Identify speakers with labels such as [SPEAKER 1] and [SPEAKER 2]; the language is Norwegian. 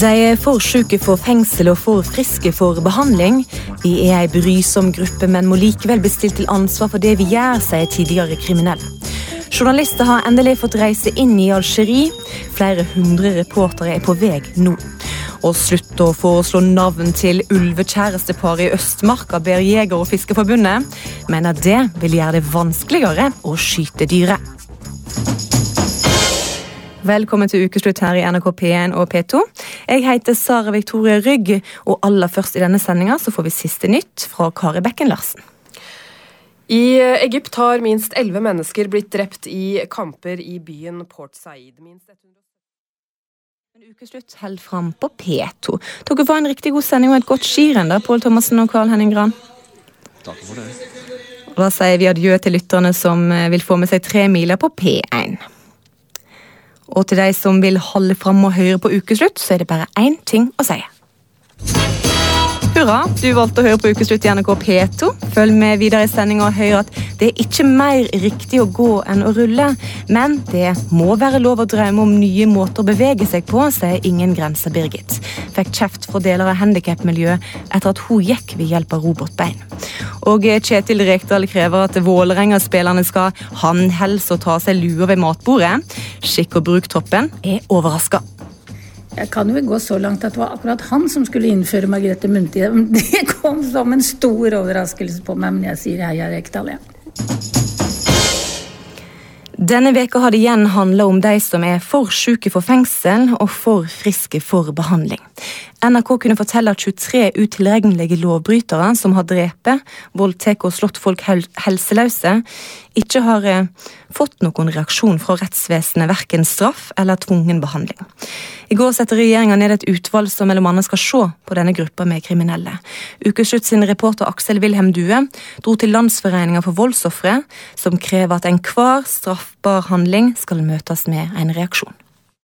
[SPEAKER 1] De er for syke for fengsel og for friske for behandling. Vi er ei brysom gruppe, men må likevel bli stilt til ansvar for det vi gjør, sier tidligere kriminell. Journalister har endelig fått reise inn i Algerie. Flere hundre reportere er på vei nå. Og slutt å foreslå navn til ulvekjærestepar i Østmarka, ber Jeger- og Fiskerforbundet. Mener det vil gjøre det vanskeligere å skyte dyret. Velkommen til ukeslutt her i NRK P1 og P2. Jeg heter Sara Victoria Rygg, og aller først i denne sendinga får vi siste nytt fra Kari Bekken Larsen.
[SPEAKER 2] I Egypt har minst elleve mennesker blitt drept i kamper i byen Port Said. Minst
[SPEAKER 1] Ukeslutt holder fram på P2. Dere får en riktig god sending og et godt skirenn, Pål Thomassen og Karl Henning Gran.
[SPEAKER 3] Takk for det.
[SPEAKER 1] Og da sier vi adjø til lytterne som vil få med seg tre miler på P1. Og til de som vil holde fram og høre på ukeslutt, så er det bare én ting å si. Hurra, du valgte å høre på Ukeslutt i NRK P2. Følg med videre i sendinga og hør at det er ikke mer riktig å gå enn å rulle. Men det må være lov å drømme om nye måter å bevege seg på, sier Ingen grenser Birgit. Fikk kjeft fra deler av handikapmiljøet etter at hun gikk ved hjelp av robotbein. Og Kjetil Rekdal krever at Vålerenga-spillerne skal håndhelse og ta seg lua ved matbordet. Skikk og bruk-troppen er overraska.
[SPEAKER 4] Jeg kan jo gå så langt at det var akkurat han som skulle innføre Margrethe Munthe. Det kom som en stor overraskelse på meg, men jeg sier heia Rekdal, jeg.
[SPEAKER 1] Denne veka har det igjen handla om de som er for syke for fengsel og for friske for behandling. NRK kunne fortelle at 23 utilregnelige lovbrytere som har drept, voldtatt og slått folk helseløse, ikke har eh, fått noen reaksjon fra rettsvesenet, verken straff eller tvungen behandling. I går setter regjeringa ned et utvalg som annet skal se på denne gruppa med kriminelle. Ukeslutt sin reporter Aksel Wilhelm Due dro til Landsforeninga for voldsofre, som krever at enhver straffbar handling skal møtes med en reaksjon.